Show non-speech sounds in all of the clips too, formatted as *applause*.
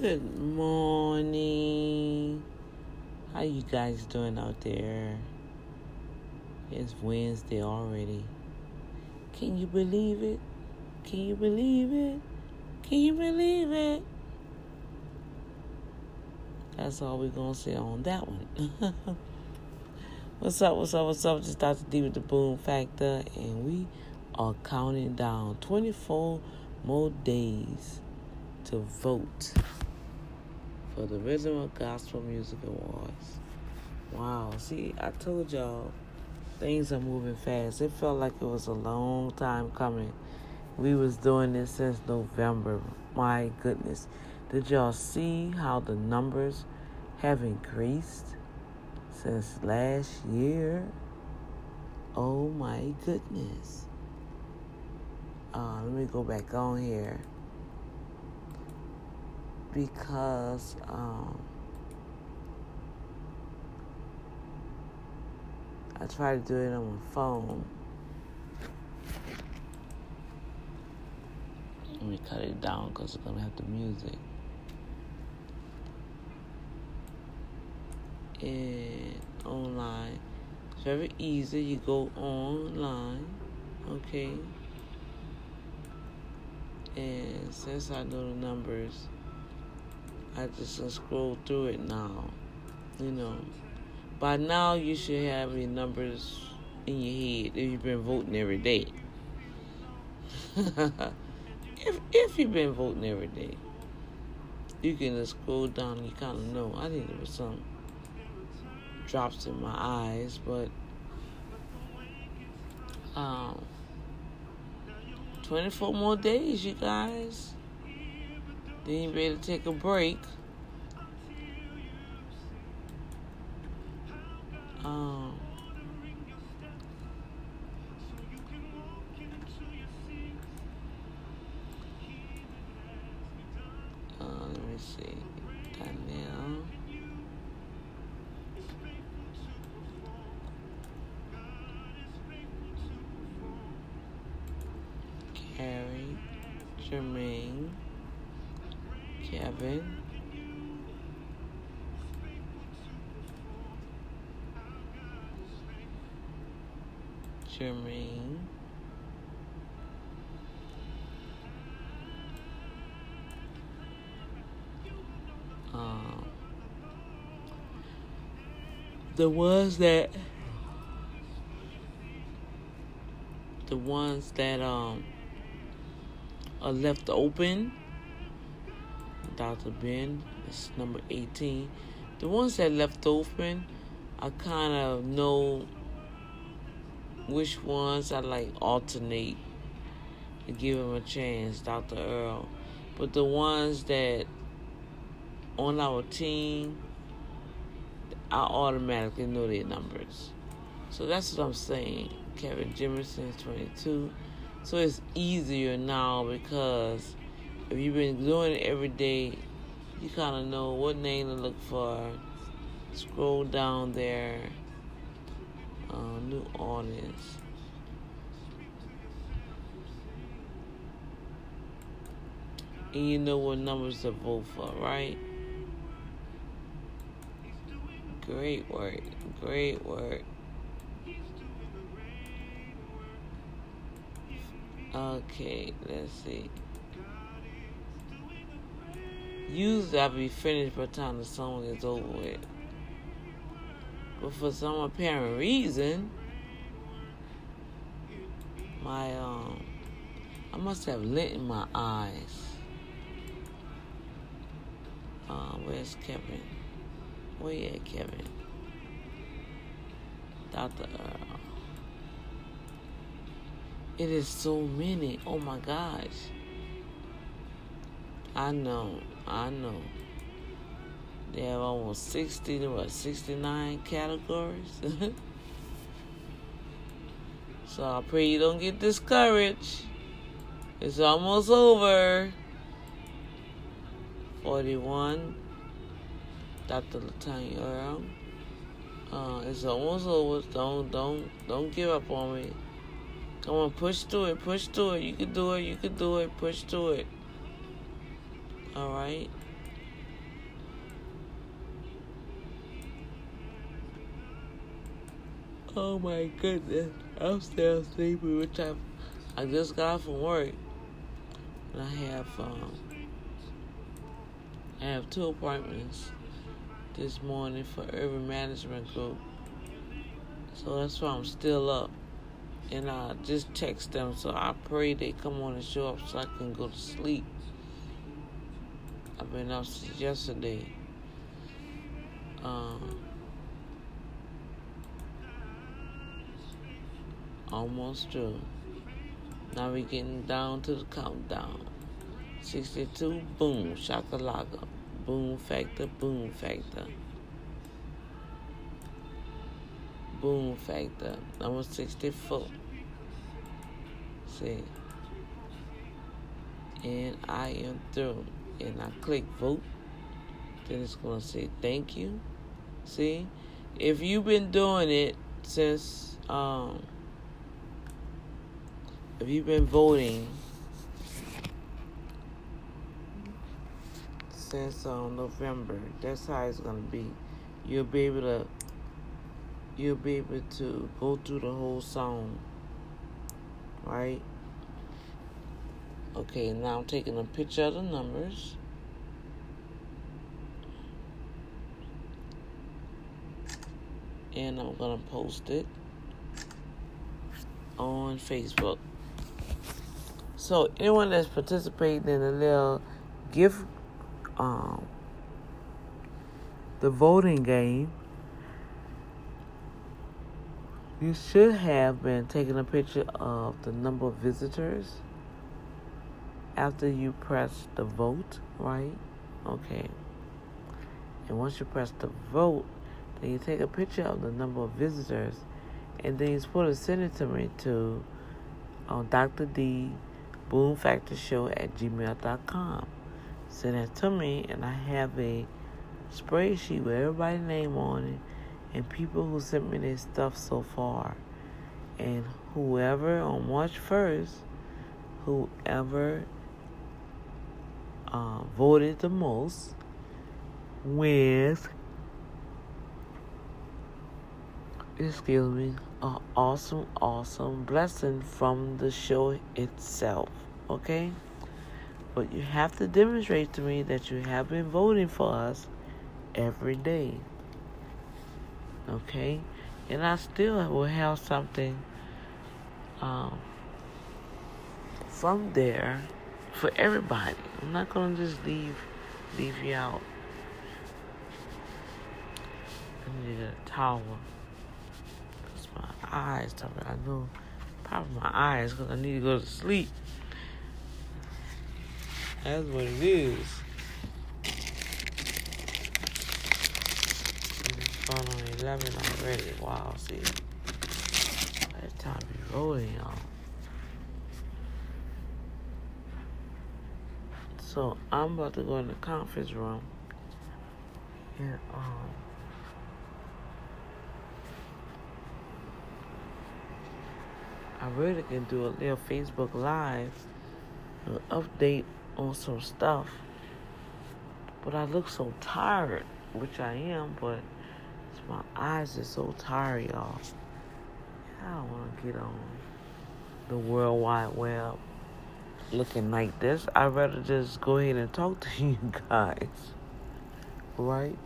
Good morning. How you guys doing out there? It's Wednesday already. Can you believe it? Can you believe it? Can you believe it? That's all we're gonna say on that one. *laughs* what's up? What's up? What's up? Just Dr. D with the Boom Factor, and we are counting down 24 more days to vote for the of Gospel Music Awards. Wow, see, I told y'all things are moving fast. It felt like it was a long time coming. We was doing this since November. My goodness. Did y'all see how the numbers have increased since last year? Oh my goodness. Uh, let me go back on here because um, I try to do it on my phone. Let me cut it down because it's gonna have the music. And online, it's very easy. You go online, okay. And since I know the numbers, I just scroll through it now. You know, by now you should have your numbers in your head if you've been voting every day. *laughs* if if you've been voting every day, you can just scroll down and you kind of know. I think there was some drops in my eyes, but um, 24 more days, you guys. Then you better take a break. Um, uh, let me see. Carrie. Jermaine. Kevin. Jermaine. Um, the ones that the ones that um are left open Dr. Ben. It's number 18. The ones that left open, I kind of know which ones I like alternate to give them a chance, Dr. Earl. But the ones that on our team, I automatically know their numbers. So that's what I'm saying. Kevin Jimerson is 22. So it's easier now because if you've been doing it every day, you kind of know what name to look for. Scroll down there, uh, new audience. And you know what numbers to vote for, right? Great work. Great work. Okay, let's see. Usually I'll be finished by the time the song is over with. But for some apparent reason, my um I must have lint in my eyes. Uh, where's Kevin? Where you at, Kevin? Dr. Earl. It is so many. Oh my gosh. I know. I know. They have almost 60, what, 69 categories? *laughs* so I pray you don't get discouraged. It's almost over. 41. Dr. Latanya Earl. Uh, it's almost over. Don't don't don't give up on me. Come on, push through it, push through it. You can do it, you can do it, push through it. All right. Oh my goodness. I'm still sleepy, which I I just got from work. And I have um I have two appointments this morning for urban management group. So that's why I'm still up. And I just text them so I pray they come on and show up so I can go to sleep. I've been up since yesterday. Um almost through. Now we're getting down to the countdown. 62, boom, shakalaka. Boom factor, boom factor. Boom factor. Number 64. See. And I am through. And I click vote. Then it's going to say thank you. See? If you've been doing it since um, if you've been voting since um, November, that's how it's gonna be. You'll be able to you'll be able to go through the whole song. Right? Okay, now I'm taking a picture of the numbers. And I'm gonna post it on Facebook. So anyone that's participating in the little gift, um, the voting game, you should have been taking a picture of the number of visitors after you press the vote, right? Okay. And once you press the vote, then you take a picture of the number of visitors, and then you're supposed to send it to me to uh, Dr. D Boom Factor Show at gmail.com. Send that to me, and I have a spreadsheet with everybody's name on it and people who sent me their stuff so far. And whoever on March 1st, whoever uh, voted the most with, excuse me, an awesome, awesome blessing from the show itself. Okay? But you have to demonstrate to me that you have been voting for us every day. Okay? And I still will have something um, from there for everybody. I'm not gonna just leave leave you out. I need a towel my eyes talking. I know probably my eyes because I need to go to sleep. That's what it is. It's on 11 already. Wow, see. That time be rolling, y'all. So I'm about to go in the conference room. And um I really can do a little Facebook Live, an update on some stuff. But I look so tired, which I am, but my eyes are so tired, y'all. I don't want to get on the World Wide Web looking like this. I'd rather just go ahead and talk to *laughs* you guys. Right?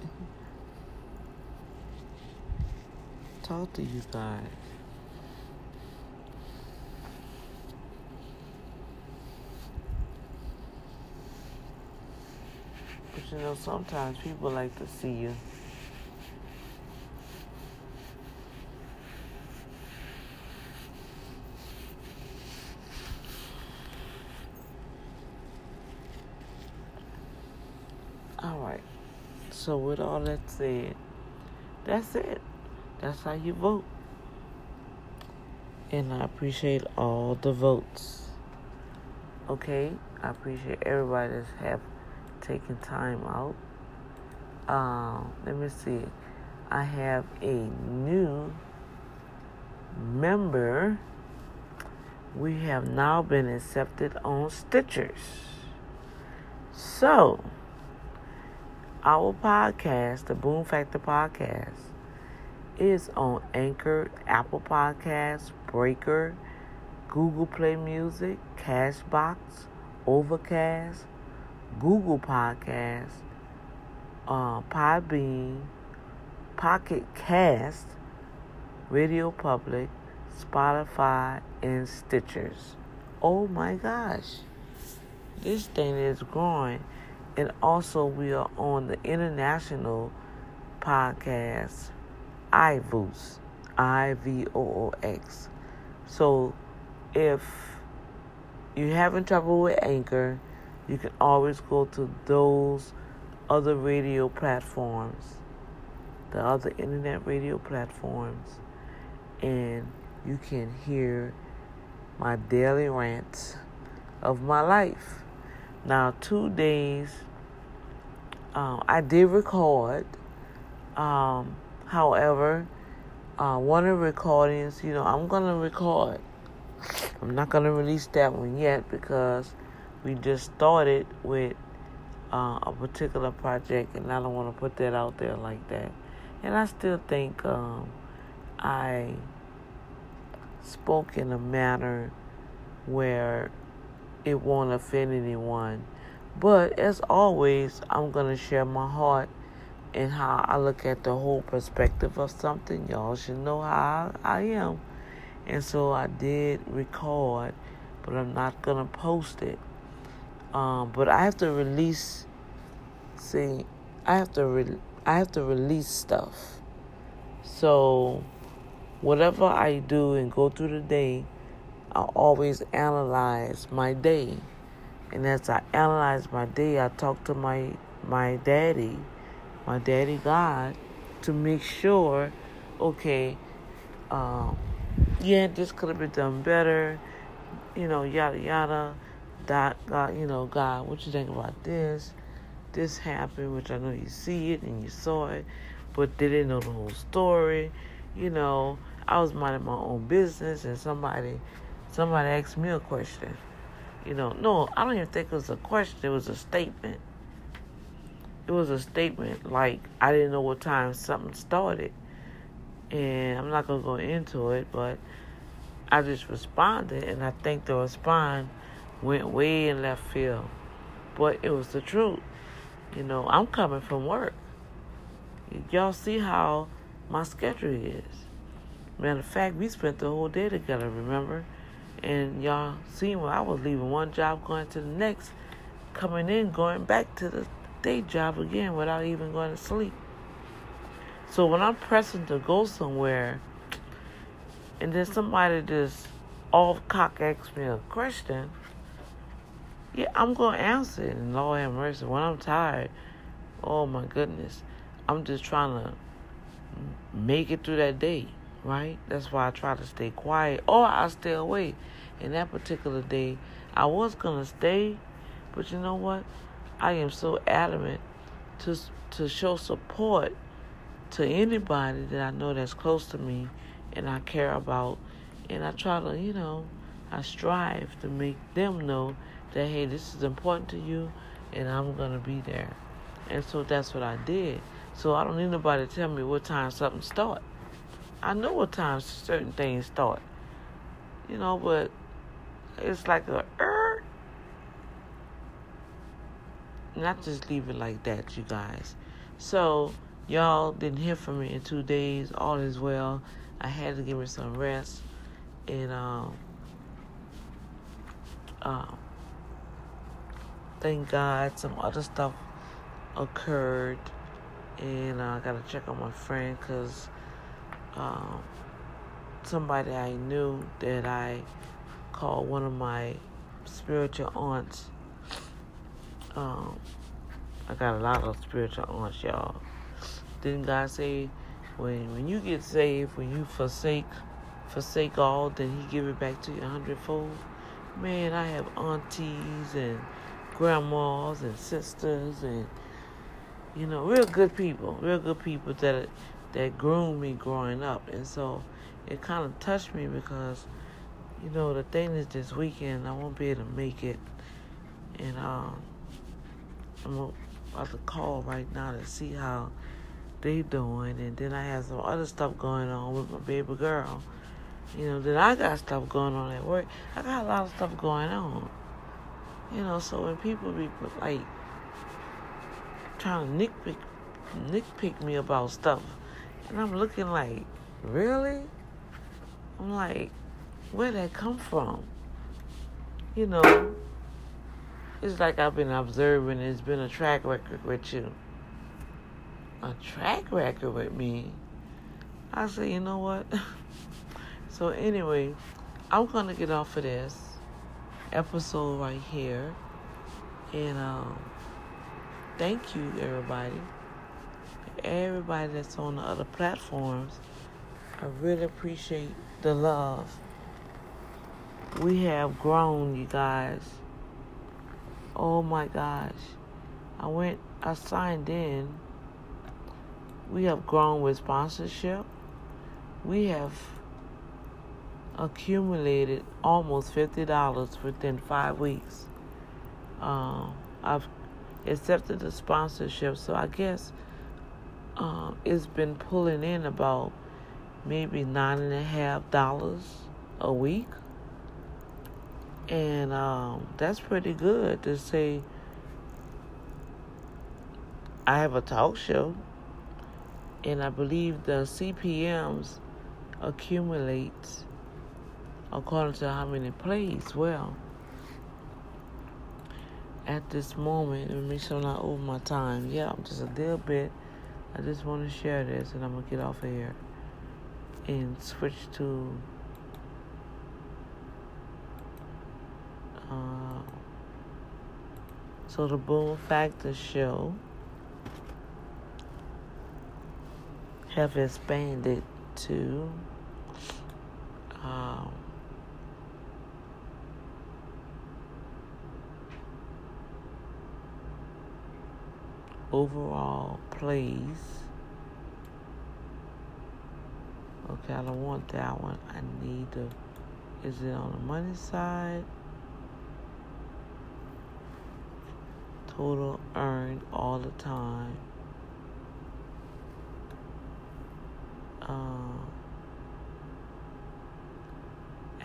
Talk to you guys. But you know, sometimes people like to see you. All right. So with all that said, that's it. That's how you vote. And I appreciate all the votes. Okay? I appreciate everybody that's have taking time out. Um, let me see. I have a new member. We have now been accepted on Stitchers. So, our podcast, the Boom Factor podcast, is on Anchor, Apple Podcasts, Breaker, Google Play Music, Castbox, Overcast, Google Podcasts, uh, Podbean, Pocket Cast, Radio Public, Spotify, and Stitchers. Oh my gosh, this thing is growing. And also, we are on the international podcast, iVoox, I V O O X. So, if you're having trouble with Anchor, you can always go to those other radio platforms, the other internet radio platforms, and you can hear my daily rants of my life. Now, two days, um, I did record. Um, however, uh, one of the recordings, you know, I'm to record. I'm not to release that one yet because we just started with uh, a particular project, and I don't want to put that out there like that. And I still think um, I spoke in a manner where it won't offend anyone. But as always, I'm going to share my heart and how I look at the whole perspective of something. Y'all should know how I am. And so I did record, but I'm not going to post it. Um, but I have to release. See, I have to re- I have to release stuff. So, whatever I do and go through the day, I always analyze my day, and as I analyze my day, I talk to my my daddy, my daddy God, to make sure, okay, um, yeah, this could have been done better, you know, yada yada God, God, you know, God, what you think about this? This happened, which I know you see it and you saw it, but they didn't know the whole story. You know, I was minding my own business, and somebody, somebody asked me a question. You know, no, I don't even think it was a question. It was a statement. It was a statement like I didn't know what time something started, and I'm not gonna go into it, but I just responded, and I think the response went way in left field. But it was the truth. You know, I'm coming from work. Y'all see how my schedule is. Matter of fact, we spent the whole day together, remember? And y'all seen when I was leaving one job, going to the next, coming in, going back to the day job again without even going to sleep. So when I'm pressing to go somewhere, and then somebody just off cock asks me a question, yeah, I'm gonna answer it. And Lord have mercy. When I'm tired, oh my goodness, I'm just trying to make it through that day, right? That's why I try to stay quiet or I stay away. In that particular day, I was gonna stay, but you know what? I am so adamant to to show support to anybody that I know that's close to me and I care about, and I try to, you know, I strive to make them know that hey, this is important to you, and I'm gonna be there. And so that's what I did. So I don't need nobody to tell me what time something start. I know what time certain things start. You know, but it's like a er. Not just leave it like that, you guys. So y'all didn't hear from me in two days. All is well. I had to give me some rest, and um, um thank God some other stuff occurred, and uh, I gotta check on my friend because um, somebody I knew that I called one of my spiritual aunts. Um, I got a lot of spiritual aunts, y'all. Didn't God say, when when you get saved, when you forsake forsake all, then He give it back to you a hundredfold? Man, I have aunties and grandmas and sisters and you know real good people real good people that that groomed me growing up and so it kind of touched me because you know the thing is this weekend i won't be able to make it and um i'm about to call right now to see how they doing, and then I have some other stuff going on with my baby girl. You know, then I got stuff going on at work. I got a lot of stuff going on. You know, so when people be like trying to nitpick, nitpick me about stuff, and I'm looking like, really? I'm like, where'd that come from? You know, it's like I've been observing. It's been a track record with you. A track record with me. I say, you know what? *laughs* so anyway, I'm gonna get off of this episode right here, and um, thank you everybody, everybody that's on the other platforms. I really appreciate the love. We have grown, you guys. Oh my gosh. I went, I signed in. We have grown with sponsorship. We have accumulated almost $50 within five weeks. Um, I've accepted the sponsorship, so I guess um, it's been pulling in about maybe nine and a half dollars a week. And um, that's pretty good to say I have a talk show, and I believe the CPMs accumulate according to how many plays. Well, at this moment, let me I'm not over my time. Yeah, I'm just a little bit. I just want to share this, and I'm gonna get off of here and switch to uh, so the Boom Factor show have expanded to um, overall plays Okay, I don't want that one. I need the. Is it on the money side? Total earned all the time. Uh,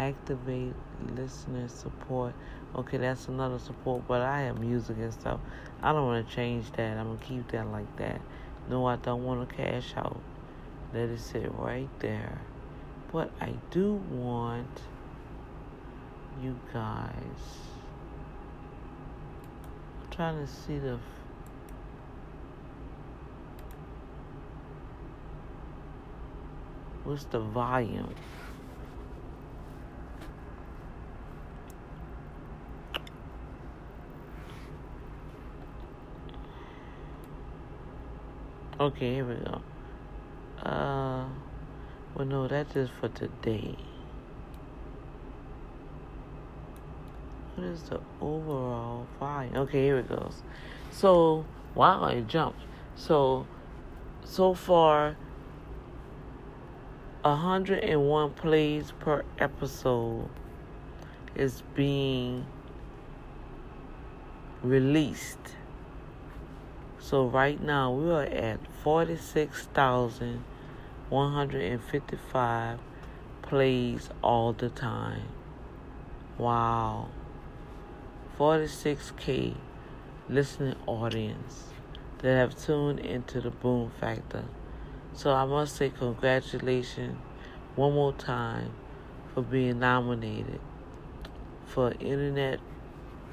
activate listener support. Okay, that's another support, but I have music and stuff. I don't want to change that. I'm gonna keep that like that. No, I don't want to cash out. Let it sit right there. But I do want you guys. I'm trying to see the. What's the volume? Okay, here we go. Uh, well, no, that's just for today. What is the overall volume? Okay, here it goes. So, wow, it jumped. So, so far, 101 plays per episode is being released. So right now we are at 46,000 155 plays all the time. Wow. 46K listening audience that have tuned into the Boom Factor. So I must say congratulations one more time for being nominated for Internet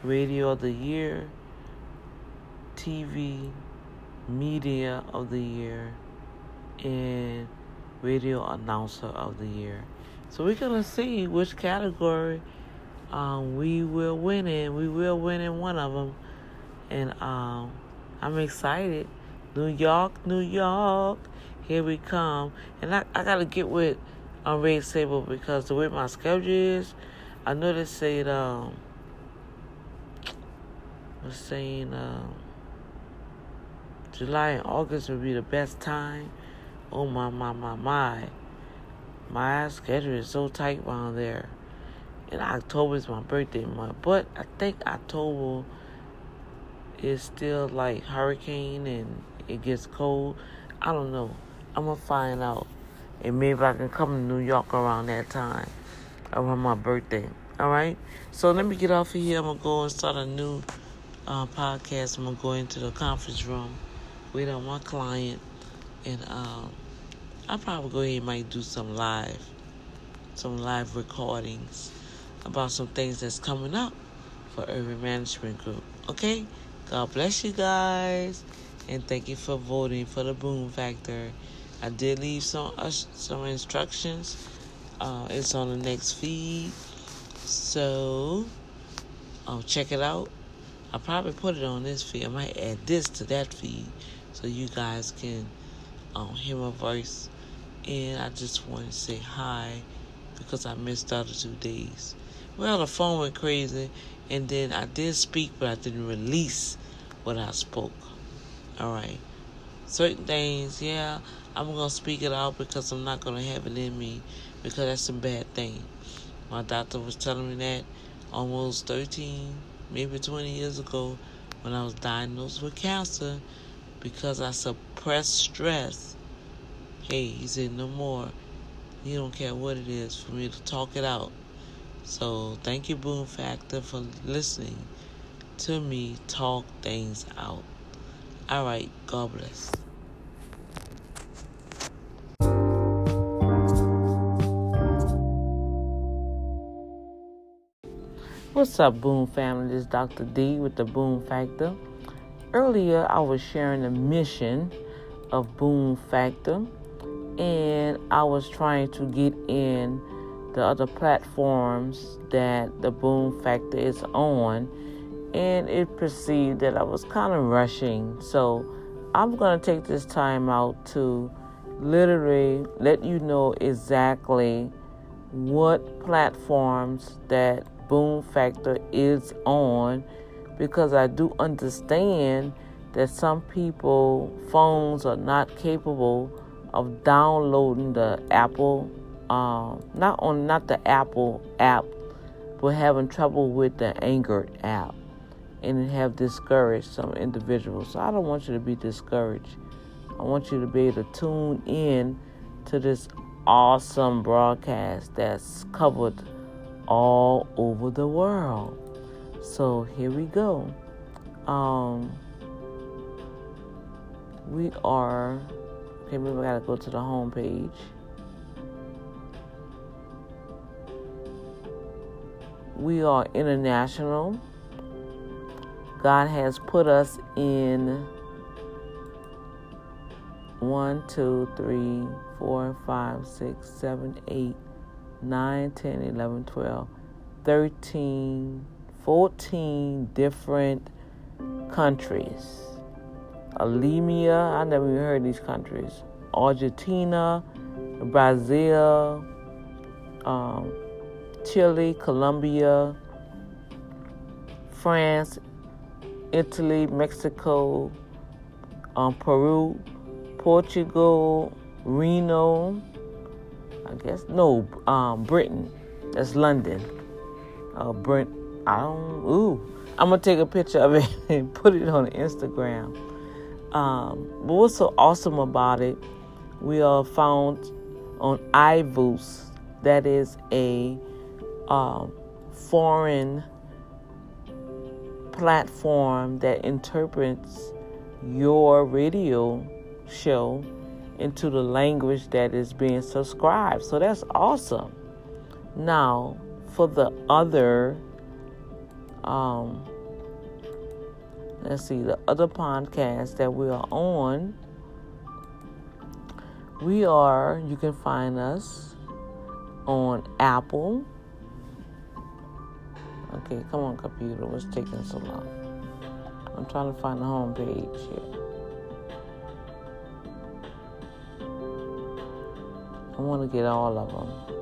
Radio of the Year, TV Media of the Year, and radio announcer of the year. So we're gonna see which category um, we will win in. We will win in one of them, and um, I'm excited. New York, New York, here we come. And I, I gotta get with um, Red Sable because the way my schedule is, I know they said um, was saying um, July and August would be the best time Oh my my my my. My schedule is so tight around there. And October is my birthday month. But I think October is still like hurricane and it gets cold. I don't know. I'm gonna find out, and maybe I can come to New York around that time, around my birthday. All right. So let me get off of here. I'm gonna go and start a new uh, podcast. I'm gonna go into the conference room, wait on my client, and um, I'll probably go ahead and might do some live, some live recordings about some things that's coming up for Urban Management Group. Okay? God bless you guys. And thank you for voting for the Boom Factor. I did leave some uh, some instructions. Uh, it's on the next feed. So, I'll check it out. I'll probably put it on this feed. I might add this to that feed so you guys can um, hear my voice. And I just want to say hi because I missed out the two days. Well, the phone went crazy, and then I did speak, but I didn't release what I spoke. All right. Certain things, yeah, I'm to speak it out because I'm not to have it in me because that's a bad thing. My doctor was telling me that almost 13, maybe 20 years ago when I was diagnosed with cancer because I suppress stress. Hey, he said, no more. He don't care what it is for me to talk it out. So thank you, Boom Factor, for listening to me talk things out. All right, God bless. What's up, Boom family? This is Dr. D with the Boom Factor. Earlier, I was sharing the mission of Boom Factor, and I was trying to get in the other platforms that the Boom Factor is on, and it perceived that I was kind of rushing. So I'm going to take this time out to literally let you know exactly what platforms that Boom Factor is on because I do understand that some people phones are not capable of downloading the Apple um, not on not the Apple app, but having trouble with the Anchor app, and have discouraged some individuals. So I don't want you to be discouraged. I want you to be able to tune in to this awesome broadcast that's covered all over the world. So here we go. Um, we are okay. Maybe I gotta go to the home page. we are international. God has put us in one, two, three, four, five, six, seven, eight, nine, ten, eleven, twelve, thirteen, fourteen different countries. Alemia, I never even heard these countries. Argentina, Brazil, um, Chile, Colombia, France, Italy, Mexico, um, Peru, Portugal, Reno, I guess, no, um, Britain. That's London. Uh, Brent, I don't, ooh. I'm to take a picture of it *laughs* and put it on Instagram. Um, but what's so awesome about it, we are found on iVoox. That is a um, foreign platform that interprets your radio show into the language that is being subscribed. So that's awesome. Now, for the other, um, let's see, the other podcast that we are on, we are, you can find us on Apple, Okay, come on, computer. What's taking so long? I'm trying to find the home page here. I want to get all of them.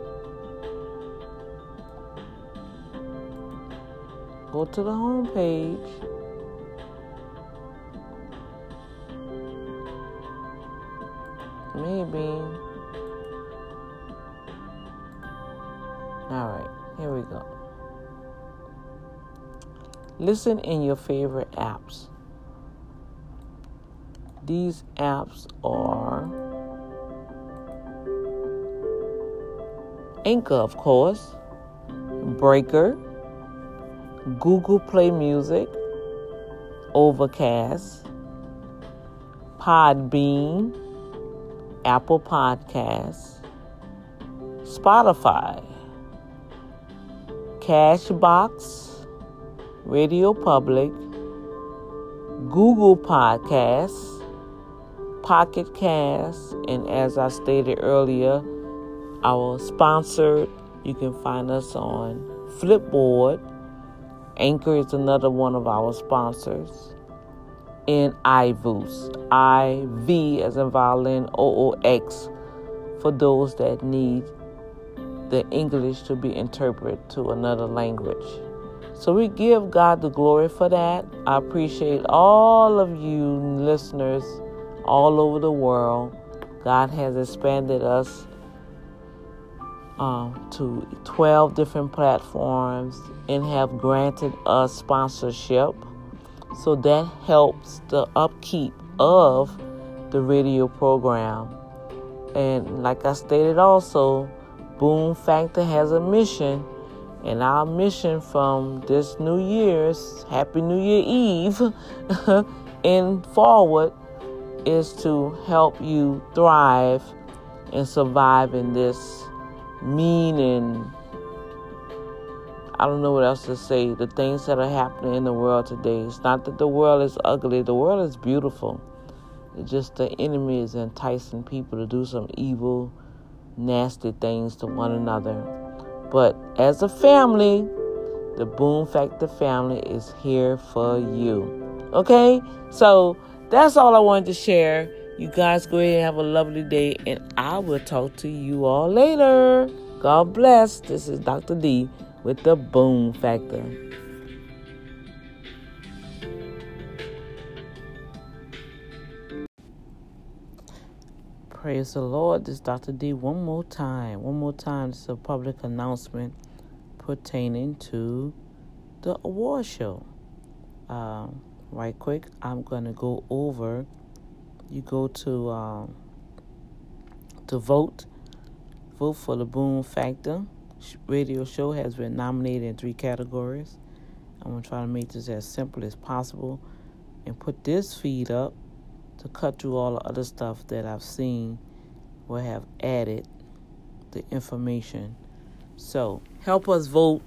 Go to the home page. Maybe. All right, here we go. Listen in your favorite apps. These apps are Anchor, of course, Breaker, Google Play Music, Overcast, Podbean, Apple Podcasts, Spotify, Castbox, Radio Public, Google Podcasts, Pocket Cast, and as I stated earlier, our sponsored, you can find us on Flipboard. Anchor is another one of our sponsors. And iVoox, I V as in violin, O O X, for those that need the English to be interpreted to another language. So we give God the glory for that. I appreciate all of you listeners all over the world. God has expanded us uh, to 12 different platforms and have granted us sponsorship. So that helps the upkeep of the radio program. And like I stated also, Boom Factor has a mission and our mission from this New Year's, Happy New Year Eve, *laughs* and forward is to help you thrive and survive in this mean and I don't know what else to say. The things that are happening in the world today. It's not that the world is ugly, the world is beautiful. It's just the enemy is enticing people to do some evil, nasty things to one another. But as a family, the Boom Factor family is here for you. Okay? So that's all I wanted to share. You guys go ahead and have a lovely day, and I will talk to you all later. God bless. This is Dr. D with the Boom Factor. Praise the Lord. This is Dr. D one more time. One more time. This is a public announcement pertaining to the award show. Um, right quick, I'm going to go over. You go to um, to vote. Vote for the Boom Factor. Radio show has been nominated in three categories. I'm going to try to make this as simple as possible and put this feed up to cut through all the other stuff that I've seen will have added the information. So help us vote.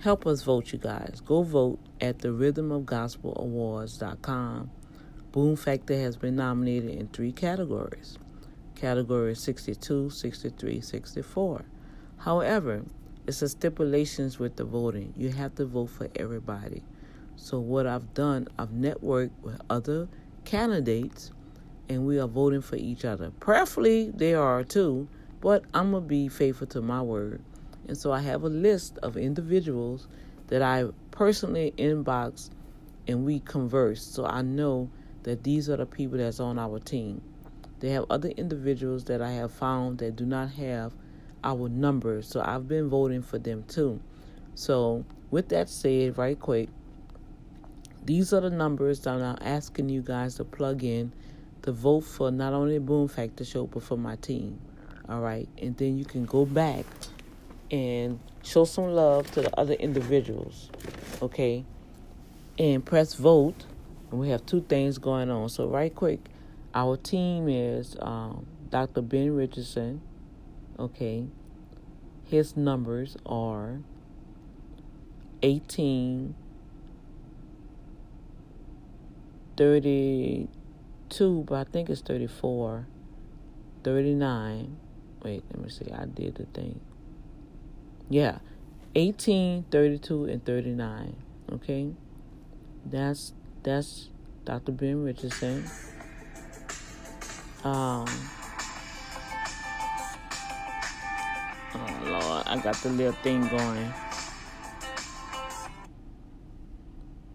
Help us vote, you guys. Go vote at the rhythmofgospelawards.com. Boom Factor has been nominated in three categories. Category 62, 63, 64. However, it's a stipulations with the voting. You have to vote for everybody. So what I've done, I've networked with other candidates and we are voting for each other. Prayerfully, they are too, but I'm to be faithful to my word. And so I have a list of individuals that I personally inbox and we converse. So I know that these are the people that's on our team. They have other individuals that I have found that do not have our numbers. So I've been voting for them too. So with that said, right quick, these are the numbers that I'm asking you guys to plug in to vote for not only Boom Factor Show, but for my team. All right. And then you can go back and show some love to the other individuals. Okay. And press vote. And we have two things going on. So, right quick, our team is um, Dr. Ben Richardson. Okay. His numbers are 18 32, but I think it's 34, 39. Wait, let me see. I did the thing. Yeah, 18, 32, and 39. Okay, that's that's Dr. Ben Richardson. Um. Oh Lord, I got the little thing going.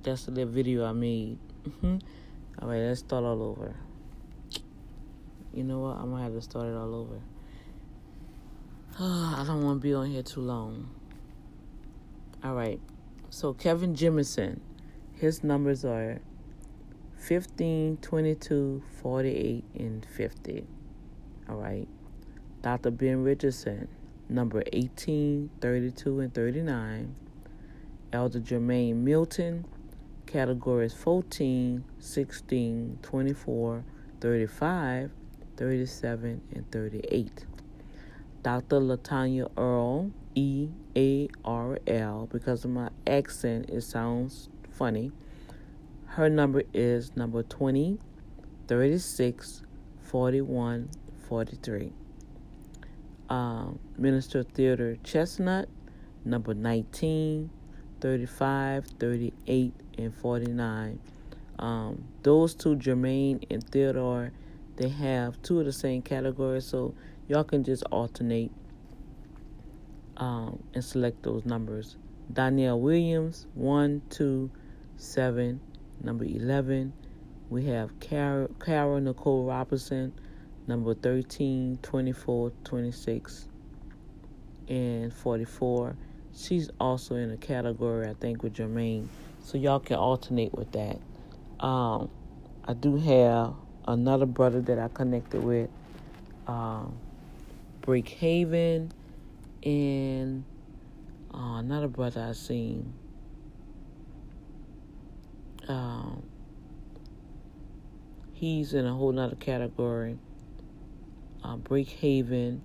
That's the little video I made. Mm-hmm. All right, let's start all over. You know what? I'm gonna have to start it all over. *sighs* I don't want to be on here too long. All right. So Kevin Jimison, his numbers are 15, 22, 48, and 50. All right. Dr. Ben Richardson, number 18, 32, and 39. Elder Jermaine Milton, categories 14, 16, 24, 35, 37, and 38. Dr. Latanya Earl, E A R L, because of my accent, it sounds funny. Her number is number 20, 36, 41, 43. Um, Minister Theodore Chestnut, number 19, 35, 38, and 49. Um, those two, Jermaine and Theodore, they have two of the same categories, so y'all can just alternate um, and select those numbers. Danielle Williams, 1, 2, 7, number 11. We have Carol, Carol Nicole Robinson, number 13, 24, 26, and 44. She's also in a category, I think, with Jermaine. So y'all can alternate with that. Um, I do have another brother that I connected with, um, Haven, and uh, another brother I seen. Um, he's in a whole nother category. Uh, Haven,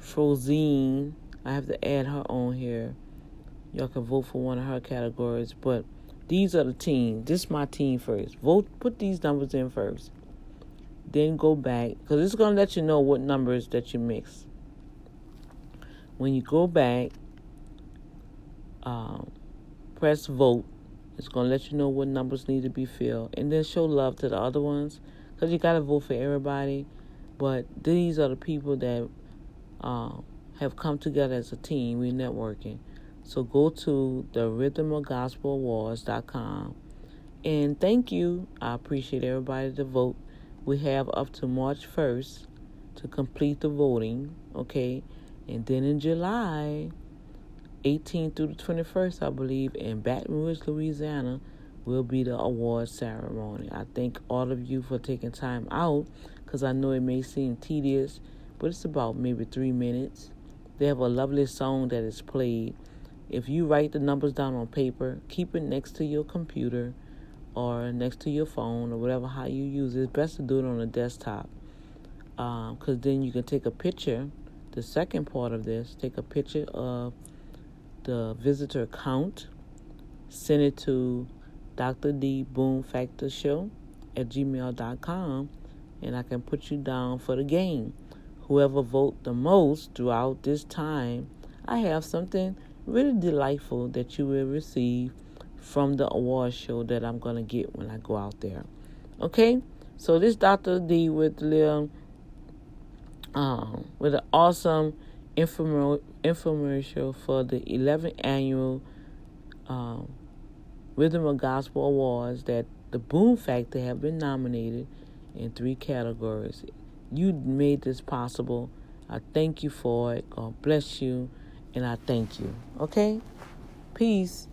Frozine. I have to add her on here. Y'all can vote for one of her categories, but these are the teams. This is my team first. Vote. Put these numbers in first. Then go back because it's gonna let you know what numbers that you mix when you go back, um, press vote. It's to let you know what numbers need to be filled. And then show love to the other ones. Because you got to vote for everybody. But these are the people that um, have come together as a team. We're networking. So go to the rhythmofgospelawards.com. And thank you. I appreciate everybody to vote. We have up to March 1st to complete the voting. Okay. And then in July 18th through the 21st, I believe, in Baton Rouge, Louisiana, will be the award ceremony. I thank all of you for taking time out because I know it may seem tedious, but it's about maybe three minutes. They have a lovely song that is played. If you write the numbers down on paper, keep it next to your computer or next to your phone or whatever how you use it. It's best to do it on a desktop because um, then you can take a picture the second part of this, take a picture of the visitor count, send it to Dr. D Boom Factor Show at gmail.com, and I can put you down for the game. Whoever vote the most throughout this time, I have something really delightful that you will receive from the award show that I'm gonna get when I go out there. Okay, so this Dr. D with little um, with an awesome infomercial for the 11th annual um, Rhythm of Gospel Awards that the Boom Factor have been nominated in three categories. You made this possible. I thank you for it. God bless you, and I thank you. Okay? Peace.